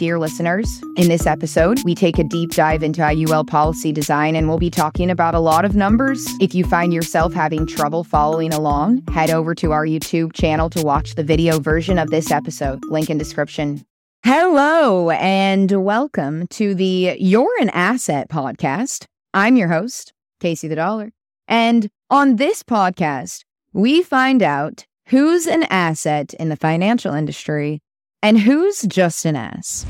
Dear listeners, in this episode, we take a deep dive into IUL policy design and we'll be talking about a lot of numbers. If you find yourself having trouble following along, head over to our YouTube channel to watch the video version of this episode. Link in description. Hello and welcome to the You're an Asset podcast. I'm your host, Casey the Dollar. And on this podcast, we find out who's an asset in the financial industry and who's just an ass.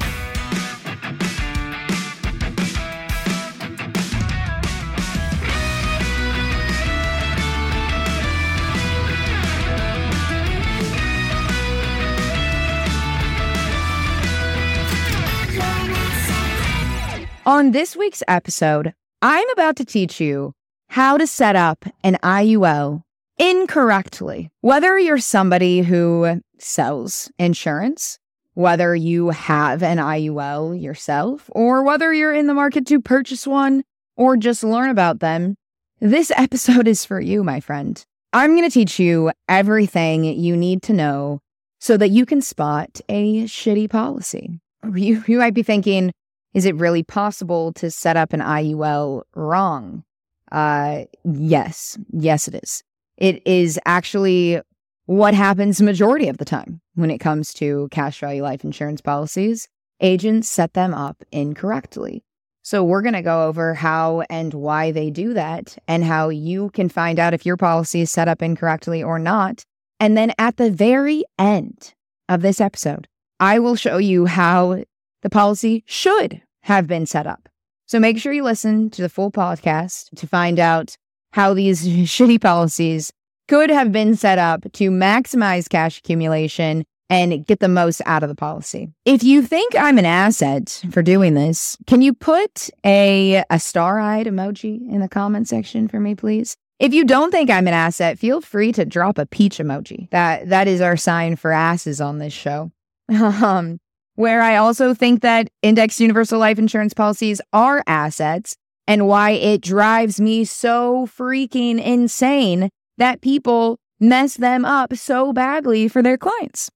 On this week's episode, I'm about to teach you how to set up an IUL incorrectly. Whether you're somebody who sells insurance, whether you have an IUL yourself, or whether you're in the market to purchase one or just learn about them, this episode is for you, my friend. I'm going to teach you everything you need to know so that you can spot a shitty policy. You, you might be thinking, is it really possible to set up an IUL wrong? Uh, yes, yes, it is. It is actually what happens majority of the time when it comes to cash value life insurance policies. Agents set them up incorrectly. So we're going to go over how and why they do that and how you can find out if your policy is set up incorrectly or not. And then at the very end of this episode, I will show you how the policy should have been set up. So make sure you listen to the full podcast to find out how these shitty policies could have been set up to maximize cash accumulation and get the most out of the policy. If you think I'm an asset for doing this, can you put a, a star-eyed emoji in the comment section for me, please? If you don't think I'm an asset, feel free to drop a peach emoji. That that is our sign for asses on this show. Um, where I also think that indexed universal life insurance policies are assets and why it drives me so freaking insane that people mess them up so badly for their clients.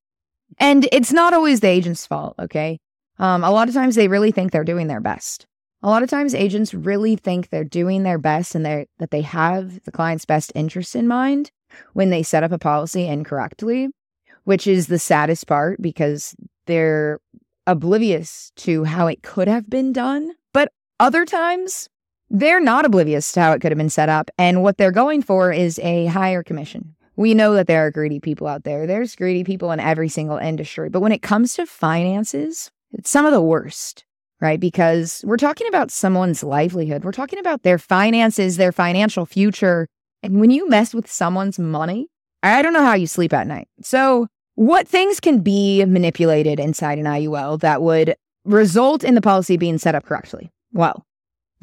And it's not always the agent's fault, okay? Um, a lot of times they really think they're doing their best. A lot of times agents really think they're doing their best and they that they have the client's best interest in mind when they set up a policy incorrectly, which is the saddest part because they're oblivious to how it could have been done. But other times, they're not oblivious to how it could have been set up. And what they're going for is a higher commission. We know that there are greedy people out there. There's greedy people in every single industry. But when it comes to finances, it's some of the worst, right? Because we're talking about someone's livelihood, we're talking about their finances, their financial future. And when you mess with someone's money, I don't know how you sleep at night. So, what things can be manipulated inside an IUL that would result in the policy being set up correctly? Well,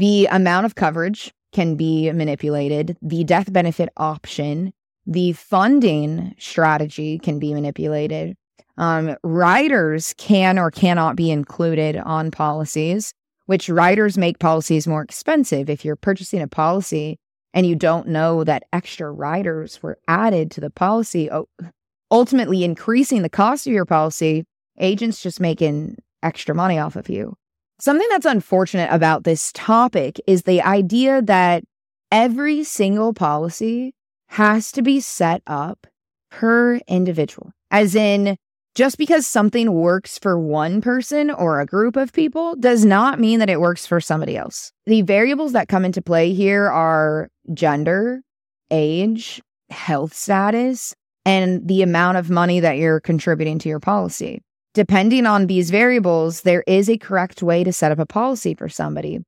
the amount of coverage can be manipulated, the death benefit option, the funding strategy can be manipulated. Um, riders can or cannot be included on policies, which riders make policies more expensive. If you're purchasing a policy and you don't know that extra riders were added to the policy, ultimately increasing the cost of your policy, agents just making extra money off of you. Something that's unfortunate about this topic is the idea that every single policy has to be set up per individual, as in, just because something works for one person or a group of people does not mean that it works for somebody else. The variables that come into play here are gender, age, health status, and the amount of money that you're contributing to your policy. Depending on these variables, there is a correct way to set up a policy for somebody.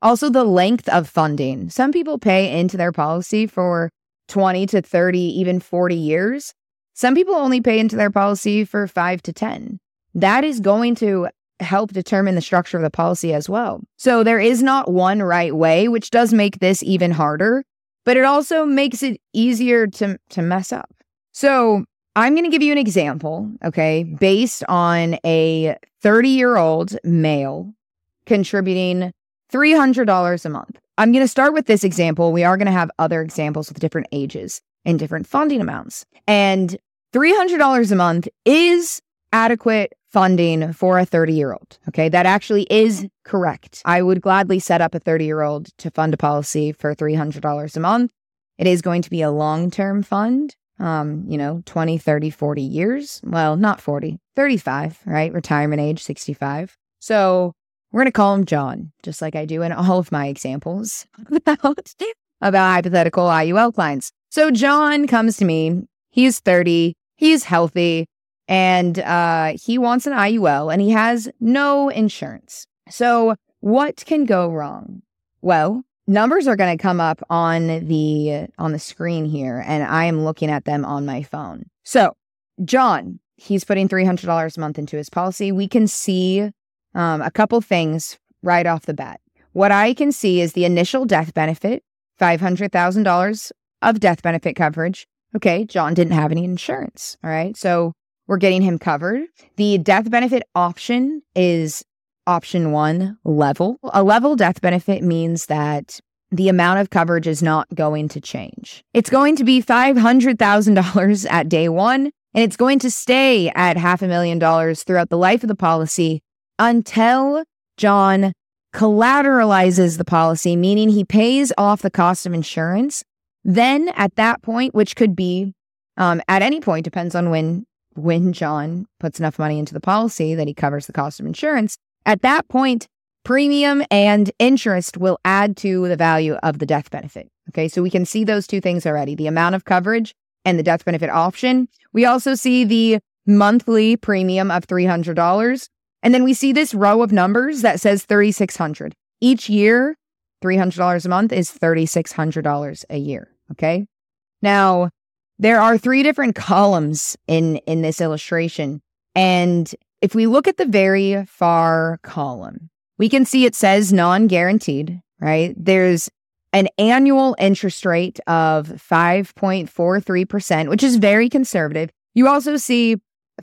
Also, the length of funding. Some people pay into their policy for 20 to 30, even 40 years. Some people only pay into their policy for five to 10. That is going to help determine the structure of the policy as well. So there is not one right way, which does make this even harder, but it also makes it easier to, to mess up. So I'm going to give you an example, okay, based on a 30 year old male contributing $300 a month. I'm going to start with this example. We are going to have other examples with different ages and different funding amounts. And $300 a month is adequate funding for a 30 year old. Okay. That actually is correct. I would gladly set up a 30 year old to fund a policy for $300 a month. It is going to be a long term fund, um, you know, 20, 30, 40 years. Well, not 40, 35, right? Retirement age, 65. So we're going to call him John, just like I do in all of my examples about, about hypothetical IUL clients. So John comes to me. He's 30. He's healthy and uh, he wants an IUL and he has no insurance. So, what can go wrong? Well, numbers are going to come up on the on the screen here and I am looking at them on my phone. So, John, he's putting $300 a month into his policy. We can see um, a couple things right off the bat. What I can see is the initial death benefit, $500,000 of death benefit coverage. Okay, John didn't have any insurance. All right. So we're getting him covered. The death benefit option is option one level. A level death benefit means that the amount of coverage is not going to change. It's going to be $500,000 at day one, and it's going to stay at half a million dollars throughout the life of the policy until John collateralizes the policy, meaning he pays off the cost of insurance. Then at that point, which could be um, at any point, depends on when when John puts enough money into the policy that he covers the cost of insurance, at that point, premium and interest will add to the value of the death benefit. Okay, so we can see those two things already the amount of coverage and the death benefit option. We also see the monthly premium of $300. And then we see this row of numbers that says 3600 Each year, $300 a month is $3,600 a year. Okay. Now, there are three different columns in in this illustration and if we look at the very far column we can see it says non-guaranteed right? There's an annual interest rate of 5.43% which is very conservative. You also see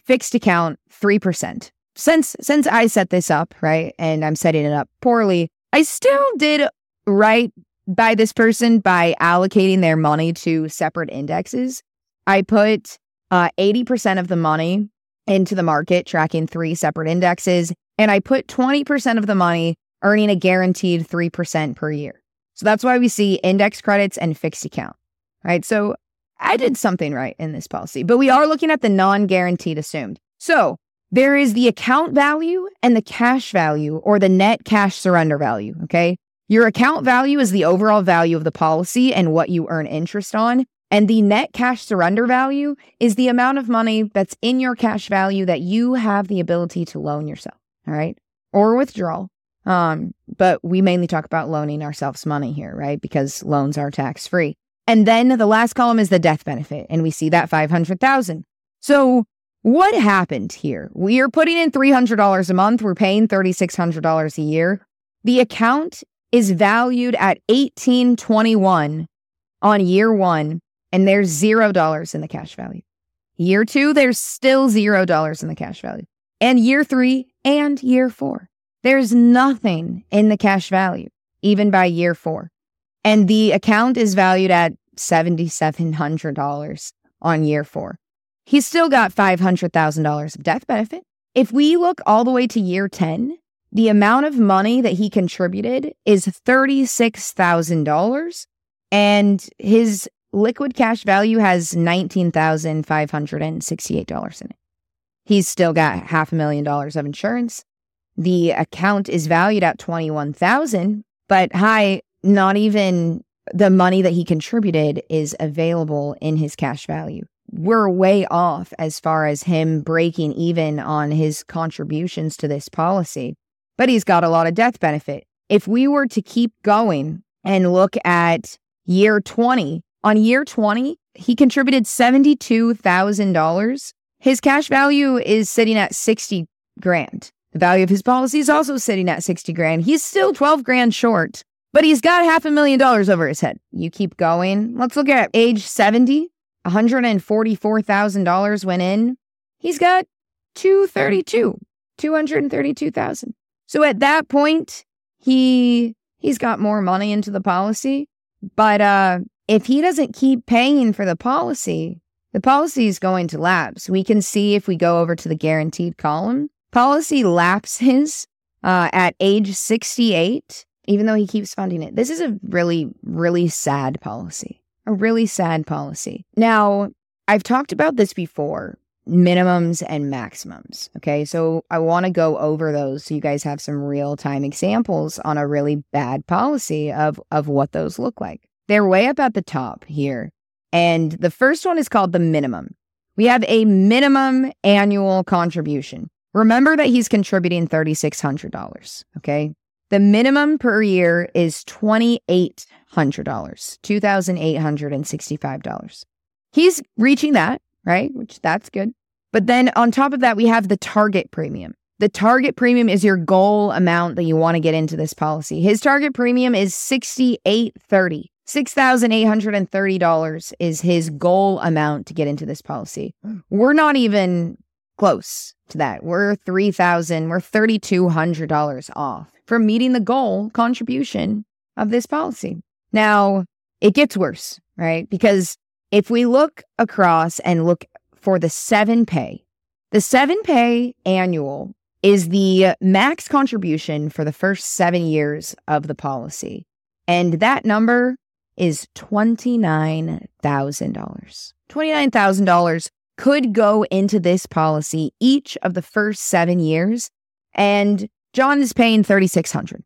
fixed account 3% since since i set this up right and i'm setting it up poorly i still did right by this person by allocating their money to separate indexes. I put uh, 80% of the money into the market, tracking three separate indexes, and I put 20% of the money earning a guaranteed 3% per year. So that's why we see index credits and fixed account, right? So I did something right in this policy, but we are looking at the non guaranteed assumed. So there is the account value and the cash value or the net cash surrender value. Okay. Your account value is the overall value of the policy and what you earn interest on. And the net cash surrender value is the amount of money that's in your cash value that you have the ability to loan yourself. All right. Or withdraw. Um, but we mainly talk about loaning ourselves money here, right? Because loans are tax free. And then the last column is the death benefit. And we see that 500,000. So what happened here? We are putting in $300 a month. We're paying $3,600 a year. The account is valued at 1821 on year one and there's zero dollars in the cash value. Year two, there's still zero dollars in the cash value. And year three and year four, there's nothing in the cash value, even by year four. And the account is valued at $7,700 on year four. He's still got $500,000 of death benefit. If we look all the way to year 10, the amount of money that he contributed is $36,000 and his liquid cash value has $19,568 in it. He's still got half a million dollars of insurance. The account is valued at 21,000, but hi, not even the money that he contributed is available in his cash value. We're way off as far as him breaking even on his contributions to this policy, but he's got a lot of death benefit. If we were to keep going and look at year 20, on year 20, he contributed $72,000. His cash value is sitting at 60 grand. The value of his policy is also sitting at 60 grand. He's still 12 grand short, but he's got half a million dollars over his head. You keep going. Let's look at age 70. $144,000 went in. He's got 232, 232,000. So at that point, he he's got more money into the policy, but uh if he doesn't keep paying for the policy, the policy is going to lapse. We can see if we go over to the guaranteed column, policy lapses uh, at age 68, even though he keeps funding it. This is a really, really sad policy, a really sad policy. Now, I've talked about this before minimums and maximums. Okay. So I want to go over those so you guys have some real time examples on a really bad policy of, of what those look like. They're way up at the top here. And the first one is called the minimum. We have a minimum annual contribution. Remember that he's contributing $3,600. Okay. The minimum per year is $2,800, $2,865. He's reaching that, right? Which that's good. But then on top of that, we have the target premium. The target premium is your goal amount that you want to get into this policy. His target premium is 6830. $6,830 is his goal amount to get into this policy. Hmm. We're not even close to that. We're 3000 we're $3,200 off from meeting the goal contribution of this policy. Now, it gets worse, right? Because if we look across and look for the seven pay, the seven pay annual is the max contribution for the first seven years of the policy. And that number is $29,000. $29,000 could go into this policy each of the first seven years. And John is paying 3600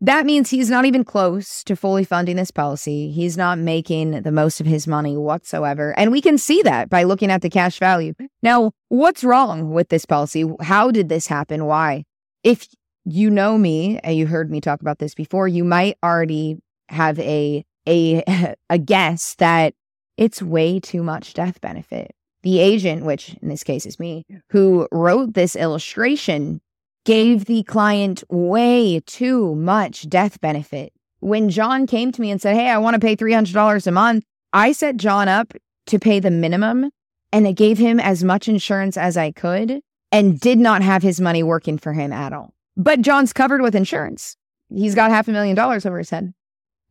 That means he's not even close to fully funding this policy. He's not making the most of his money whatsoever. And we can see that by looking at the cash value. Now, what's wrong with this policy? How did this happen? Why? If you know me and you heard me talk about this before, you might already have a a a guess that it's way too much death benefit. The agent, which in this case is me, who wrote this illustration, gave the client way too much death benefit. When John came to me and said, Hey, I want to pay $300 a month, I set John up to pay the minimum and I gave him as much insurance as I could and did not have his money working for him at all. But John's covered with insurance. He's got half a million dollars over his head.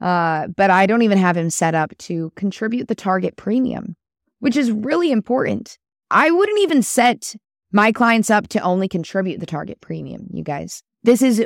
Uh, but I don't even have him set up to contribute the target premium, which is really important. I wouldn't even set my clients up to only contribute the target premium, you guys. This is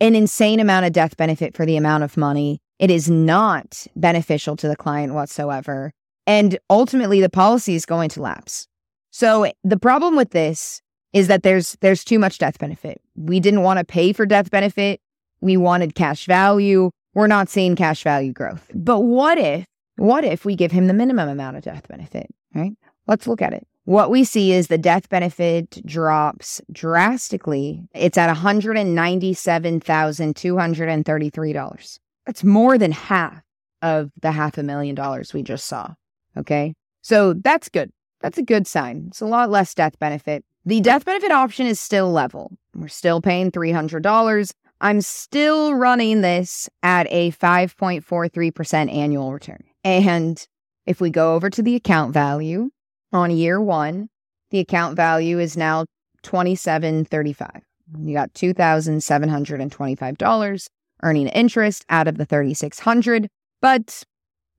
an insane amount of death benefit for the amount of money. It is not beneficial to the client whatsoever. And ultimately the policy is going to lapse. So the problem with this is that there's there's too much death benefit. We didn't want to pay for death benefit. We wanted cash value we're not seeing cash value growth. But what if, what if we give him the minimum amount of death benefit, right? Let's look at it. What we see is the death benefit drops drastically. It's at $197,233. That's more than half of the half a million dollars we just saw. Okay. So that's good. That's a good sign. It's a lot less death benefit. The death benefit option is still level. We're still paying $300. I'm still running this at a 5.43% annual return. And if we go over to the account value on year one, the account value is now 2735. You got $2,725 earning interest out of the 3600, but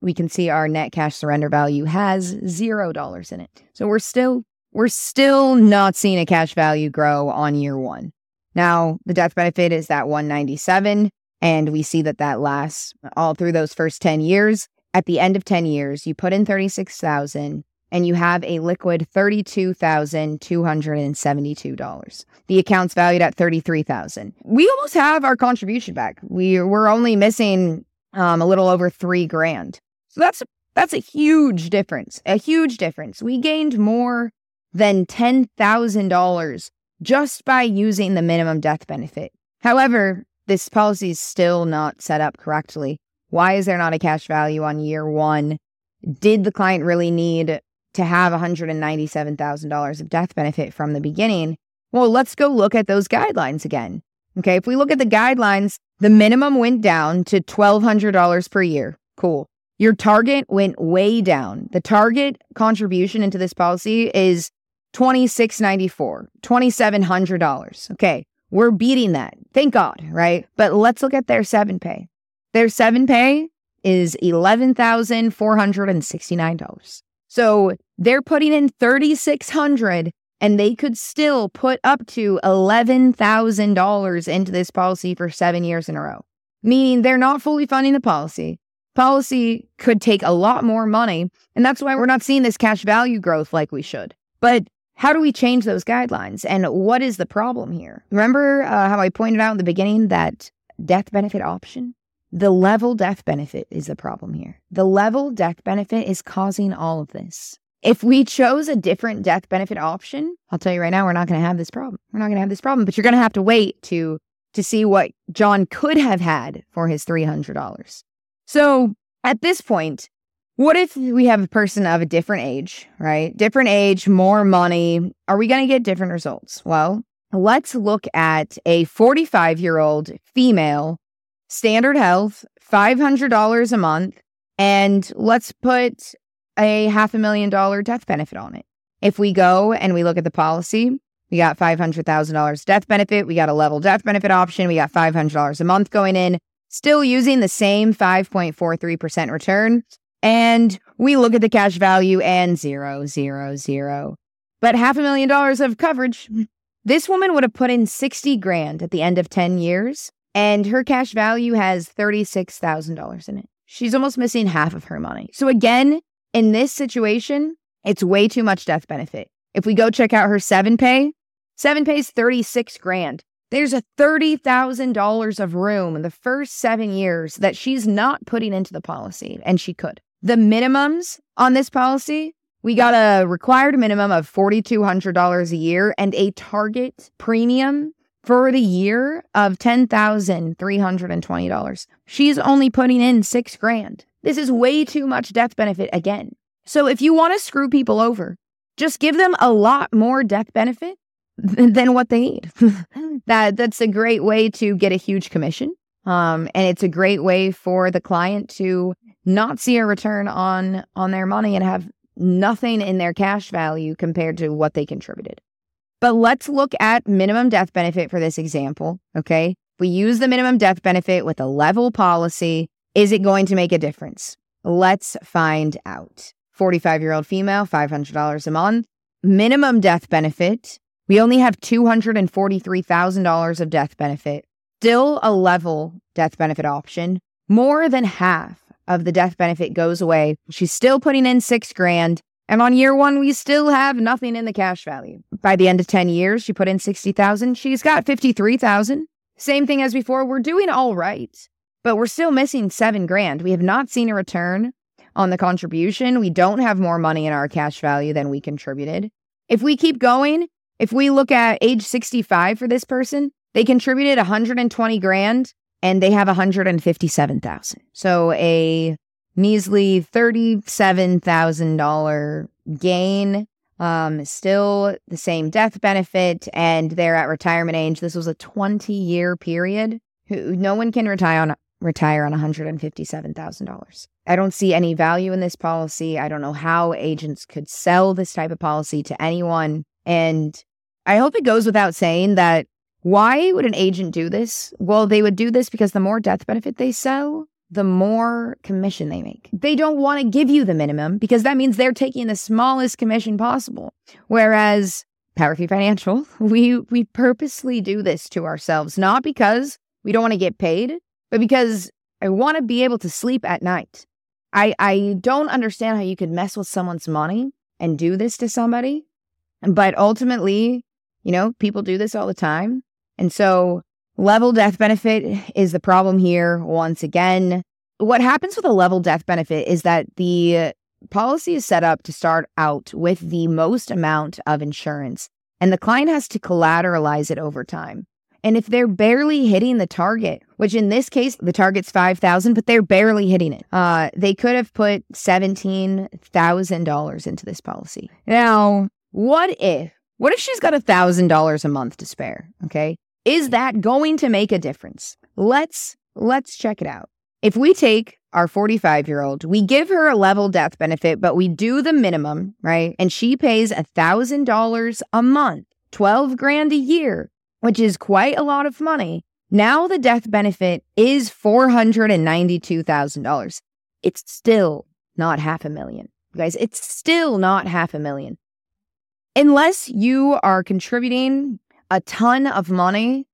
we can see our net cash surrender value has $0 in it. So we're still we're still not seeing a cash value grow on year 1. Now, the death benefit is that 197, and we see that that lasts all through those first 10 years. At the end of 10 years, you put in 36,000 and you have a liquid $32,272. The account's valued at 33,000. We almost have our contribution back. We we're only missing um, a little over 3 grand. So that's that's a huge difference. A huge difference. We gained more than $10,000 just by using the minimum death benefit. However, this policy is still not set up correctly. Why is there not a cash value on year one? Did the client really need to have $197,000 of death benefit from the beginning? Well, let's go look at those guidelines again. Okay, if we look at the guidelines, the minimum went down to $1,200 per year. Cool. Your target went way down. The target contribution into this policy is $2694, $2,700. Okay, we're beating that. Thank God, right? But let's look at their seven pay. Their seven pay is $11,469. So they're putting in 3600 and they could still put up to $11,000 into this policy for 7 years in a row. Meaning they're not fully funding the policy. Policy could take a lot more money, and that's why we're not seeing this cash value growth like we should. But how do we change those guidelines and what is the problem here? Remember uh, how I pointed out in the beginning that death benefit option? The level death benefit is the problem here. The level death benefit is causing all of this. If we chose a different death benefit option, I'll tell you right now, we're not going to have this problem. We're not going to have this problem, but you're going to have to wait to to see what John could have had for his $300. So, at this point, what if we have a person of a different age, right? Different age, more money. Are we going to get different results? Well, let's look at a 45 year old female, standard health, $500 a month, and let's put a half a million dollar death benefit on it. If we go and we look at the policy, we got $500,000 death benefit. We got a level death benefit option. We got $500 a month going in, still using the same 5.43% return. And we look at the cash value and zero, zero, zero. But half a million dollars of coverage. This woman would have put in 60 grand at the end of 10 years, and her cash value has $36,000 in it. She's almost missing half of her money. So, again, in this situation, it's way too much death benefit. If we go check out her seven pay, seven pays 36 grand. There's a $30,000 of room in the first seven years that she's not putting into the policy, and she could. The minimums on this policy, we got a required minimum of $4,200 a year and a target premium for the year of $10,320. She's only putting in six grand. This is way too much death benefit again. So if you want to screw people over, just give them a lot more death benefit than what they need. that that's a great way to get a huge commission. Um, and it's a great way for the client to not see a return on on their money and have nothing in their cash value compared to what they contributed. But let's look at minimum death benefit for this example, okay? We use the minimum death benefit with a level policy, is it going to make a difference? Let's find out. 45 year old female, $500 a month. Minimum death benefit. We only have $243,000 of death benefit. Still a level death benefit option. More than half of the death benefit goes away. She's still putting in six grand. And on year one, we still have nothing in the cash value. By the end of 10 years, she put in 60,000. She's got 53,000. Same thing as before. We're doing all right, but we're still missing seven grand. We have not seen a return on the contribution. We don't have more money in our cash value than we contributed. If we keep going, if we look at age 65 for this person, they contributed 120 grand and they have 157,000. So a measly $37,000 gain. Um, still the same death benefit, and they're at retirement age. This was a 20 year period. No one can retire on retire on $157,000. I don't see any value in this policy. I don't know how agents could sell this type of policy to anyone. And I hope it goes without saying that why would an agent do this? Well, they would do this because the more death benefit they sell, the more commission they make. They don't want to give you the minimum because that means they're taking the smallest commission possible. Whereas Power3 Financial, we we purposely do this to ourselves, not because we don't want to get paid, but because I want to be able to sleep at night. I I don't understand how you could mess with someone's money and do this to somebody. But ultimately, you know, people do this all the time. And so, level death benefit is the problem here once again. What happens with a level death benefit is that the policy is set up to start out with the most amount of insurance, and the client has to collateralize it over time. And if they're barely hitting the target, which in this case the target's five thousand, but they're barely hitting it, uh, they could have put seventeen thousand dollars into this policy. Now, what if? What if she's got a thousand dollars a month to spare? Okay, is that going to make a difference? Let's let's check it out. If we take our 45 year old, we give her a level death benefit, but we do the minimum, right? And she pays a $1,000 a month, 12 grand a year, which is quite a lot of money. Now the death benefit is $492,000. It's still not half a million. You guys, it's still not half a million. Unless you are contributing a ton of money,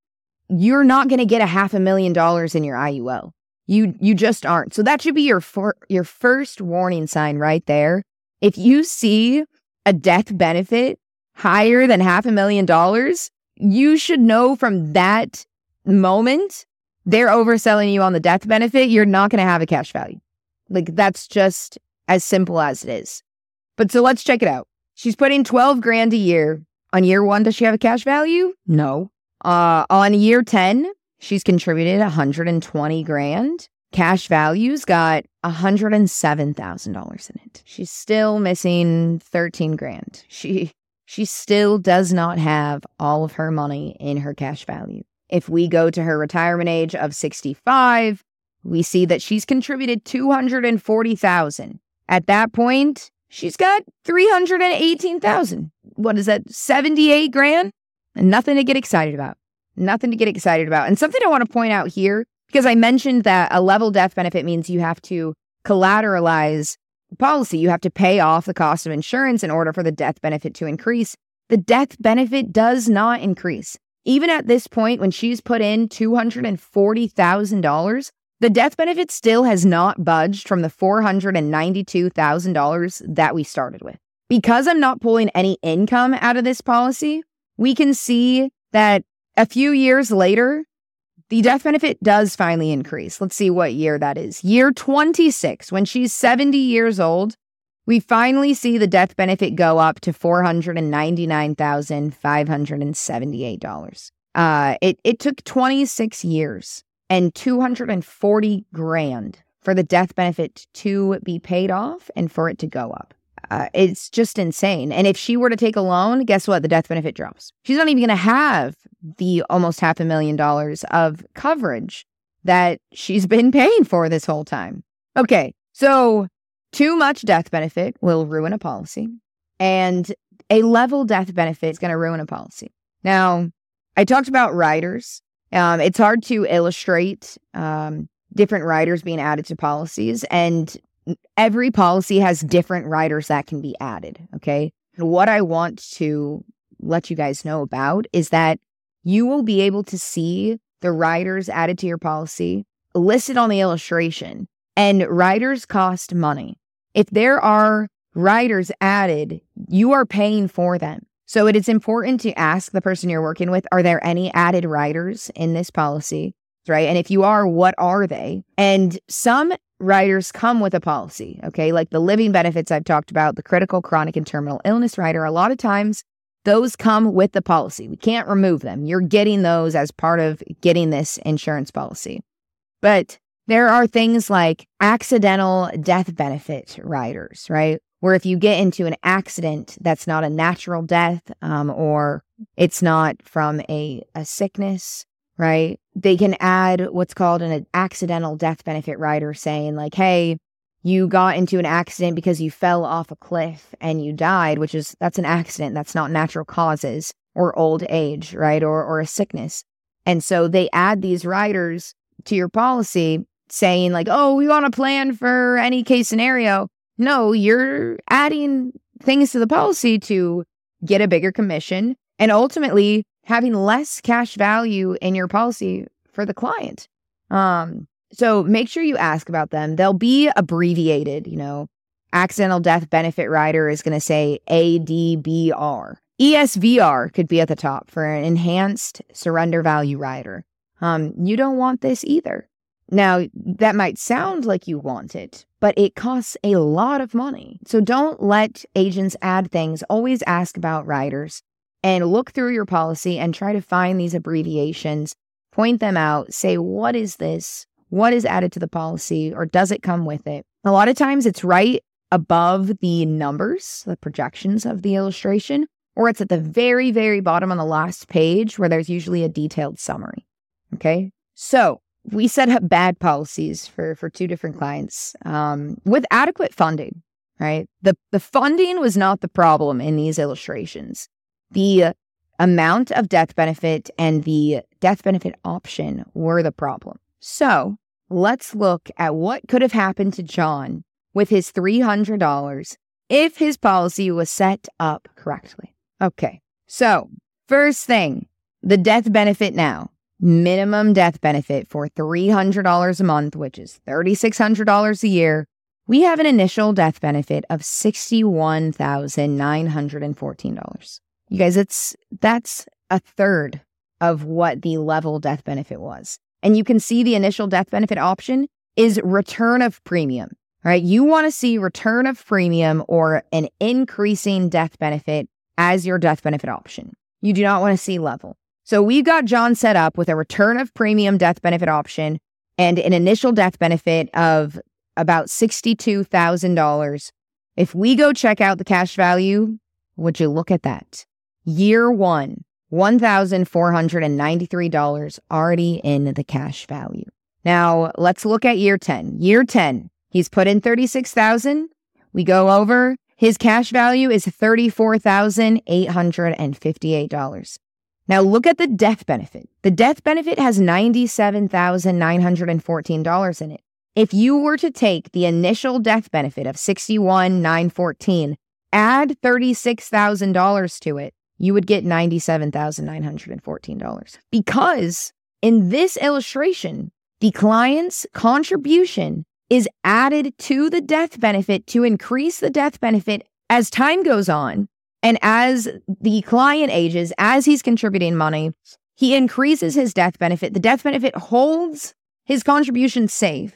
you're not going to get a half a million dollars in your IUL. You you just aren't. So that should be your for, your first warning sign right there. If you see a death benefit higher than half a million dollars, you should know from that moment they're overselling you on the death benefit. You're not going to have a cash value. Like that's just as simple as it is. But so let's check it out. She's putting 12 grand a year. On year one, does she have a cash value? No. Uh, on year 10, she's contributed 120 grand. Cash value's got $107,000 in it. She's still missing 13 grand. She she still does not have all of her money in her cash value. If we go to her retirement age of 65, we see that she's contributed 240,000. At that point, she's got 318,000. What is that? 78 grand? And nothing to get excited about. Nothing to get excited about. And something I want to point out here because I mentioned that a level death benefit means you have to collateralize the policy. You have to pay off the cost of insurance in order for the death benefit to increase. The death benefit does not increase. Even at this point, when she's put in $240,000, the death benefit still has not budged from the $492,000 that we started with. Because I'm not pulling any income out of this policy, we can see that a few years later, the death benefit does finally increase. Let's see what year that is. Year 26, when she's 70 years old, we finally see the death benefit go up to $499,578. Uh, it, it took 26 years and 240 grand for the death benefit to be paid off and for it to go up. Uh, it's just insane. And if she were to take a loan, guess what? The death benefit drops. She's not even going to have the almost half a million dollars of coverage that she's been paying for this whole time. Okay, so too much death benefit will ruin a policy, and a level death benefit is going to ruin a policy. Now, I talked about riders. Um, it's hard to illustrate um, different riders being added to policies, and every policy has different riders that can be added. Okay. What I want to let you guys know about is that you will be able to see the riders added to your policy listed on the illustration, and riders cost money. If there are riders added, you are paying for them. So it is important to ask the person you're working with, are there any added riders in this policy? Right. And if you are, what are they? And some riders come with a policy. Okay. Like the living benefits I've talked about, the critical, chronic, and terminal illness rider, a lot of times those come with the policy. We can't remove them. You're getting those as part of getting this insurance policy. But there are things like accidental death benefit riders, right? Where if you get into an accident that's not a natural death um, or it's not from a, a sickness, right? They can add what's called an accidental death benefit rider saying, like, hey, you got into an accident because you fell off a cliff and you died, which is that's an accident. That's not natural causes or old age, right? Or or a sickness. And so they add these riders to your policy saying like, "Oh, we want a plan for any case scenario." No, you're adding things to the policy to get a bigger commission and ultimately having less cash value in your policy for the client. Um, so make sure you ask about them. They'll be abbreviated, you know. Accidental death benefit rider is going to say ADBR. ESVR could be at the top for an enhanced surrender value rider. Um, you don't want this either. Now, that might sound like you want it, but it costs a lot of money. So don't let agents add things. Always ask about riders and look through your policy and try to find these abbreviations, point them out, say, what is this? what is added to the policy or does it come with it? A lot of times it's right above the numbers, the projections of the illustration, or it's at the very, very bottom on the last page where there's usually a detailed summary. Okay. So we set up bad policies for, for two different clients um, with adequate funding, right? The, the funding was not the problem in these illustrations. The amount of death benefit and the death benefit option were the problem. So let's look at what could have happened to John with his $300 if his policy was set up correctly. Okay. So, first thing, the death benefit now. Minimum death benefit for $300 a month, which is $3,600 a year. We have an initial death benefit of $61,914. You guys, it's that's a third of what the level death benefit was. And you can see the initial death benefit option is return of premium, right? You want to see return of premium or an increasing death benefit as your death benefit option. You do not want to see level. So we've got John set up with a return of premium death benefit option and an initial death benefit of about $62,000. If we go check out the cash value, would you look at that? Year one, $1,493 already in the cash value. Now let's look at year 10. Year 10, he's put in 36,000. We go over his cash value is $34,858. Now look at the death benefit. The death benefit has $97,914 in it. If you were to take the initial death benefit of 61,914, add $36,000 to it, you would get $97,914. Because in this illustration, the client's contribution is added to the death benefit to increase the death benefit as time goes on. And as the client ages, as he's contributing money, he increases his death benefit. The death benefit holds his contribution safe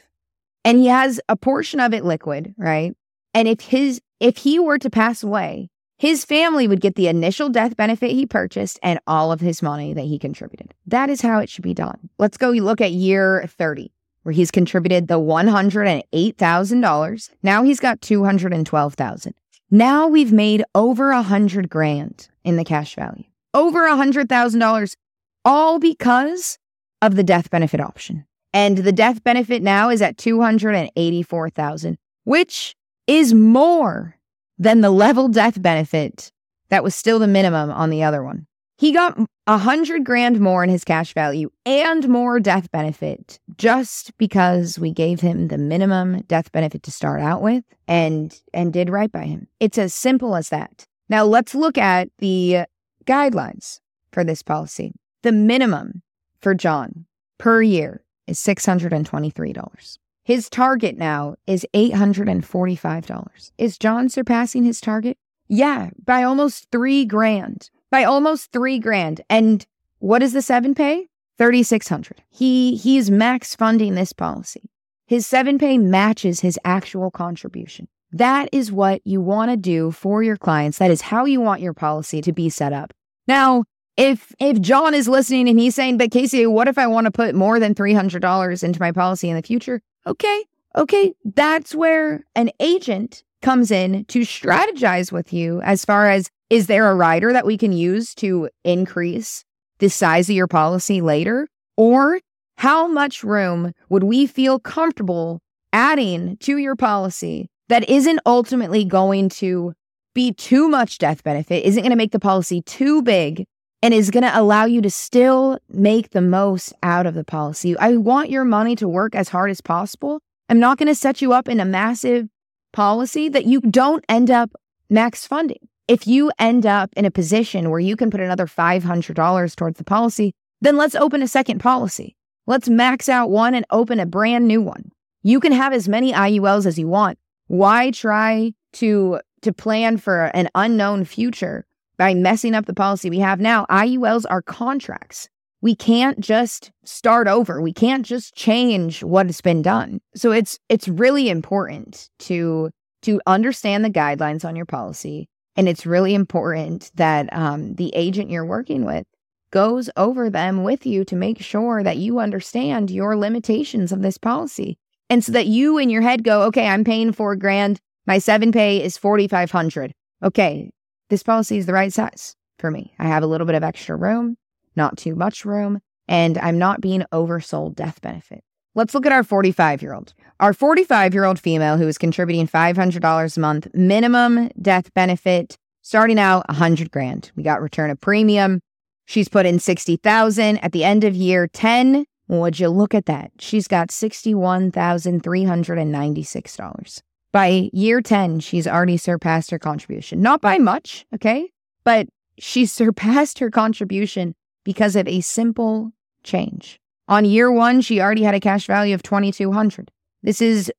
and he has a portion of it liquid, right? And if his if he were to pass away, his family would get the initial death benefit he purchased and all of his money that he contributed. That is how it should be done. Let's go look at year 30 where he's contributed the $108,000. Now he's got 212,000. Now we've made over a hundred grand in the cash value. Over a hundred thousand dollars, all because of the death benefit option. And the death benefit now is at 284,000, which is more than the level death benefit that was still the minimum on the other one. He got a hundred grand more in his cash value and more death benefit just because we gave him the minimum death benefit to start out with and and did right by him. It's as simple as that. Now let's look at the guidelines for this policy. The minimum for John per year is $623. His target now is $845. Is John surpassing his target? Yeah, by almost three grand. By almost three grand. And what does the seven pay? 3600 He he is max funding this policy. His seven pay matches his actual contribution. That is what you want to do for your clients. That is how you want your policy to be set up. Now, if if John is listening and he's saying, "But Casey, what if I want to put more than three hundred dollars into my policy in the future?" Okay, okay, that's where an agent comes in to strategize with you as far as is there a rider that we can use to increase the size of your policy later, or how much room would we feel comfortable adding to your policy that isn't ultimately going to be too much death benefit, isn't going to make the policy too big and is going to allow you to still make the most out of the policy. I want your money to work as hard as possible. I'm not going to set you up in a massive policy that you don't end up max funding. If you end up in a position where you can put another $500 towards the policy, then let's open a second policy. Let's max out one and open a brand new one. You can have as many IULs as you want. Why try to to plan for an unknown future by messing up the policy we have now. IULs are contracts. We can't just start over. We can't just change what has been done. So it's it's really important to to understand the guidelines on your policy, and it's really important that um, the agent you're working with goes over them with you to make sure that you understand your limitations of this policy, and so that you in your head go, okay, I'm paying four grand. My seven pay is forty five hundred. Okay, this policy is the right size for me. I have a little bit of extra room, not too much room, and I'm not being oversold death benefit. Let's look at our 45 year old. Our 45 year old female who is contributing $500 a month minimum death benefit, starting out 100 grand. We got return of premium. She's put in 60,000 at the end of year 10. Would you look at that? She's got $61,396. By year 10, she's already surpassed her contribution. Not by much, okay? But she surpassed her contribution because of a simple change. On year one, she already had a cash value of 2200 This is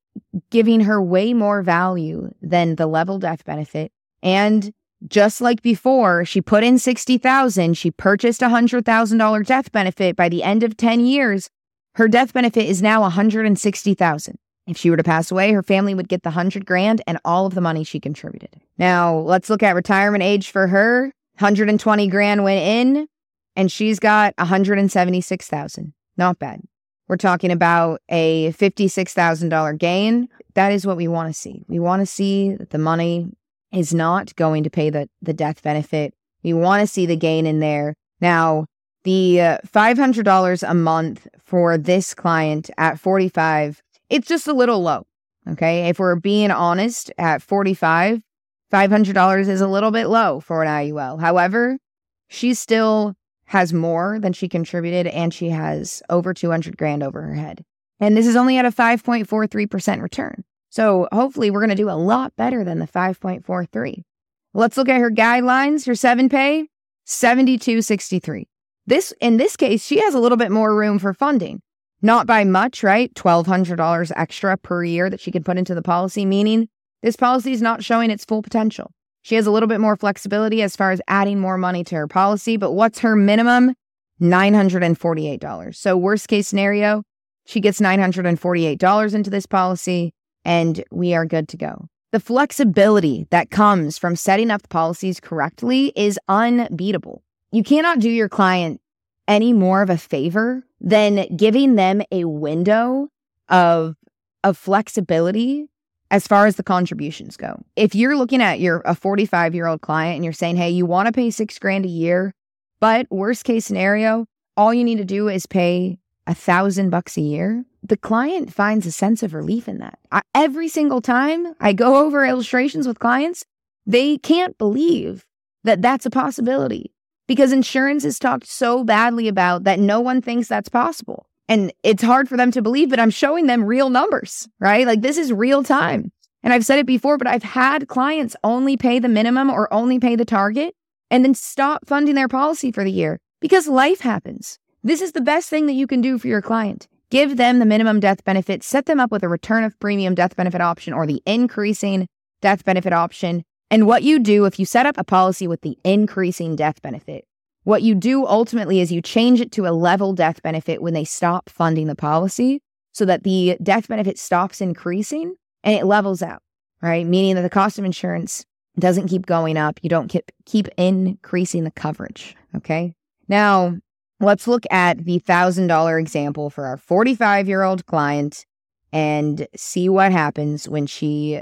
giving her way more value than the level death benefit. And just like before, she put in 60,000, she purchased a $100,000 death benefit by the end of 10 years. Her death benefit is now 160,000. If she were to pass away, her family would get the 100 grand and all of the money she contributed. Now, let's look at retirement age for her. 120 grand went in and she's got 176,000. Not bad. We're talking about a $56,000 gain. That is what we want to see. We want to see that the money is not going to pay the, the death benefit. We want to see the gain in there. Now, the uh, $500 a month for this client at 45, it's just a little low. Okay. If we're being honest, at 45, $500 is a little bit low for an IUL. However, she's still has more than she contributed and she has over 200 grand over her head. And this is only at a 5.43% return. So hopefully we're going to do a lot better than the 5.43. Let's look at her guidelines. Her seven pay, 7263. This in this case, she has a little bit more room for funding. Not by much, right? $1200 extra per year that she can put into the policy, meaning this policy is not showing its full potential. She has a little bit more flexibility as far as adding more money to her policy, but what's her minimum? $948. So, worst case scenario, she gets $948 into this policy and we are good to go. The flexibility that comes from setting up the policies correctly is unbeatable. You cannot do your client any more of a favor than giving them a window of, of flexibility as far as the contributions go. If you're looking at your a 45 year old client and you're saying, hey, you want to pay six grand a year, but worst case scenario, all you need to do is pay a thousand bucks a year, the client finds a sense of relief in that. I, every single time I go over illustrations with clients, they can't believe that that's a possibility because insurance is talked so badly about that no one thinks that's possible. And it's hard for them to believe, but I'm showing them real numbers, right? Like this is real time. And I've said it before, but I've had clients only pay the minimum or only pay the target and then stop funding their policy for the year because life happens. This is the best thing that you can do for your client. Give them the minimum death benefit, set them up with a return of premium death benefit option or the increasing death benefit option. And what you do if you set up a policy with the increasing death benefit, what you do ultimately is you change it to a level death benefit when they stop funding the policy so that the death benefit stops increasing and it levels out, right? Meaning that the cost of insurance doesn't keep going up. You don't keep, keep increasing the coverage. Okay. Now, Let's look at the $1,000 example for our 45 year old client and see what happens when she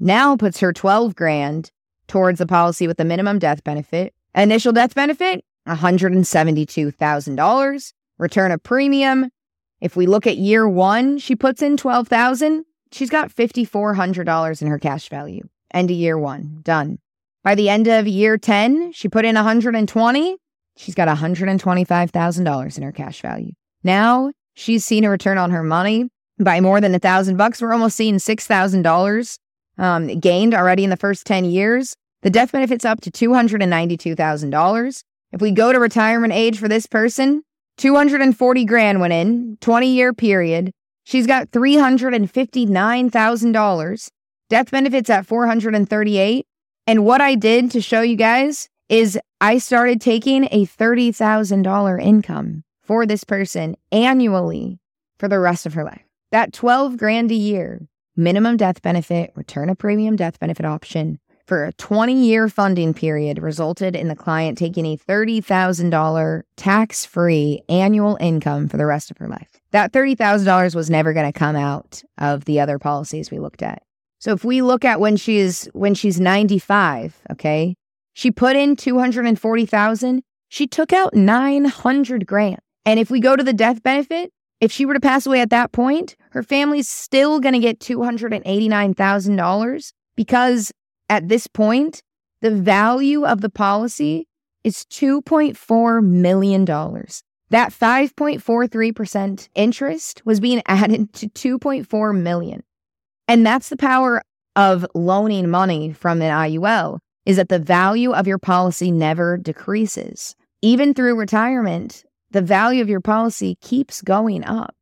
now puts her 12 grand towards a policy with a minimum death benefit. Initial death benefit, $172,000. Return of premium. If we look at year one, she puts in 12,000. She's got $5,400 in her cash value. End of year one, done. By the end of year 10, she put in 120. She's got $125,000 in her cash value. Now she's seen a return on her money by more than a thousand bucks. We're almost seeing $6,000 um, gained already in the first 10 years. The death benefit's up to $292,000. If we go to retirement age for this person, 240 grand went in, 20 year period. She's got $359,000. Death benefits at 438. And what I did to show you guys is I started taking a $30,000 income for this person annually for the rest of her life. That 12 grand a year minimum death benefit, return a premium death benefit option for a 20 year funding period resulted in the client taking a $30,000 tax free annual income for the rest of her life. That $30,000 was never going to come out of the other policies we looked at. So if we look at when she's when she's 95, okay? She put in 240,000. She took out 900 grand. And if we go to the death benefit, if she were to pass away at that point, her family's still going to get $289,000 because at this point, the value of the policy is $2.4 million. That 5.43% interest was being added to 2.4 million. And that's the power of loaning money from an IUL is that the value of your policy never decreases. Even through retirement, the value of your policy keeps going up.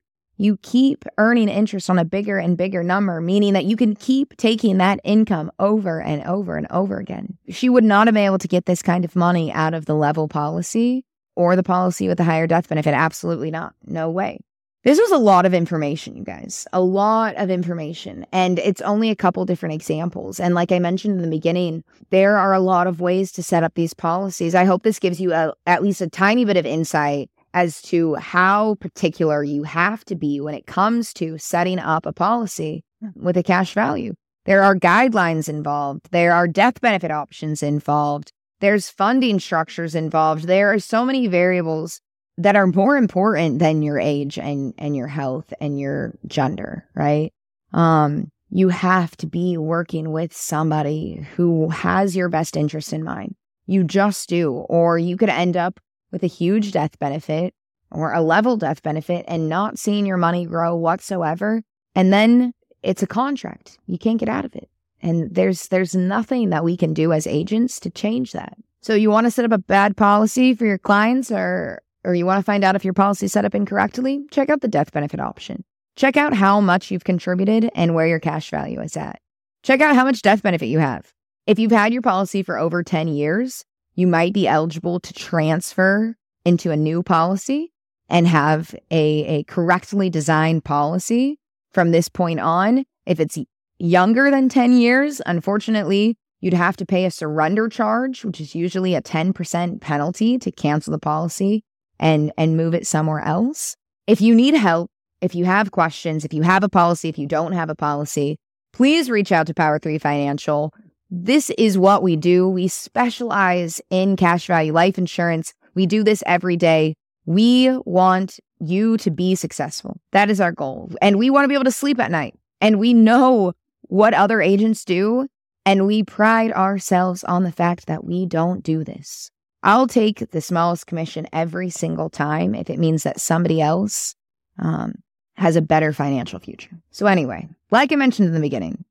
You keep earning interest on a bigger and bigger number, meaning that you can keep taking that income over and over and over again. She would not have been able to get this kind of money out of the level policy or the policy with the higher death benefit. Absolutely not. No way. This was a lot of information, you guys, a lot of information. And it's only a couple different examples. And like I mentioned in the beginning, there are a lot of ways to set up these policies. I hope this gives you a, at least a tiny bit of insight as to how particular you have to be when it comes to setting up a policy with a cash value. There are guidelines involved, there are death benefit options involved, there's funding structures involved. There are so many variables that are more important than your age and and your health and your gender, right? Um you have to be working with somebody who has your best interest in mind. You just do or you could end up with a huge death benefit or a level death benefit and not seeing your money grow whatsoever and then it's a contract. You can't get out of it. And there's there's nothing that we can do as agents to change that. So you want to set up a bad policy for your clients or or you want to find out if your policy is set up incorrectly, check out the death benefit option. Check out how much you've contributed and where your cash value is at. Check out how much death benefit you have. If you've had your policy for over 10 years, you might be eligible to transfer into a new policy and have a, a correctly designed policy from this point on. If it's younger than 10 years, unfortunately, you'd have to pay a surrender charge, which is usually a 10% penalty to cancel the policy and and move it somewhere else. If you need help, if you have questions, if you have a policy, if you don't have a policy, please reach out to Power 3 Financial. This is what we do. We specialize in cash value life insurance. We do this every day. We want you to be successful. That is our goal. And we want to be able to sleep at night. And we know what other agents do. And we pride ourselves on the fact that we don't do this. I'll take the smallest commission every single time if it means that somebody else um, has a better financial future. So, anyway, like I mentioned in the beginning,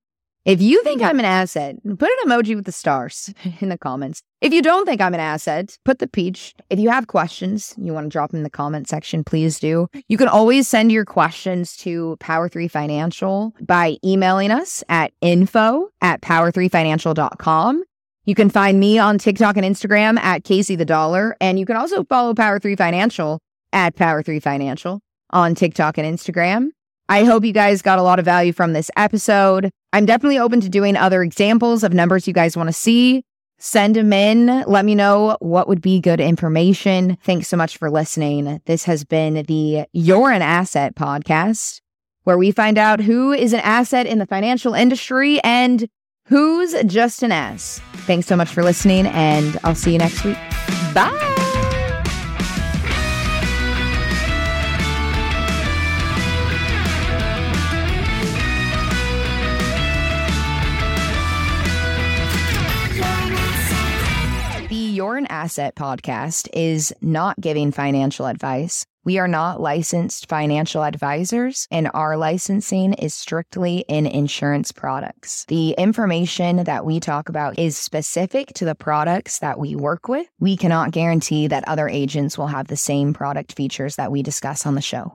if you think I'm an asset, put an emoji with the stars in the comments. If you don't think I'm an asset, put the peach. If you have questions, you want to drop them in the comment section, please do. You can always send your questions to Power3 Financial by emailing us at info at power3financial.com. You can find me on TikTok and Instagram at Casey the Dollar. And you can also follow Power3 Financial at Power3 Financial on TikTok and Instagram. I hope you guys got a lot of value from this episode. I'm definitely open to doing other examples of numbers you guys want to see. Send them in. Let me know what would be good information. Thanks so much for listening. This has been the You're an Asset podcast, where we find out who is an asset in the financial industry and who's just an ass. Thanks so much for listening, and I'll see you next week. Bye. You're an Asset podcast is not giving financial advice. We are not licensed financial advisors, and our licensing is strictly in insurance products. The information that we talk about is specific to the products that we work with. We cannot guarantee that other agents will have the same product features that we discuss on the show.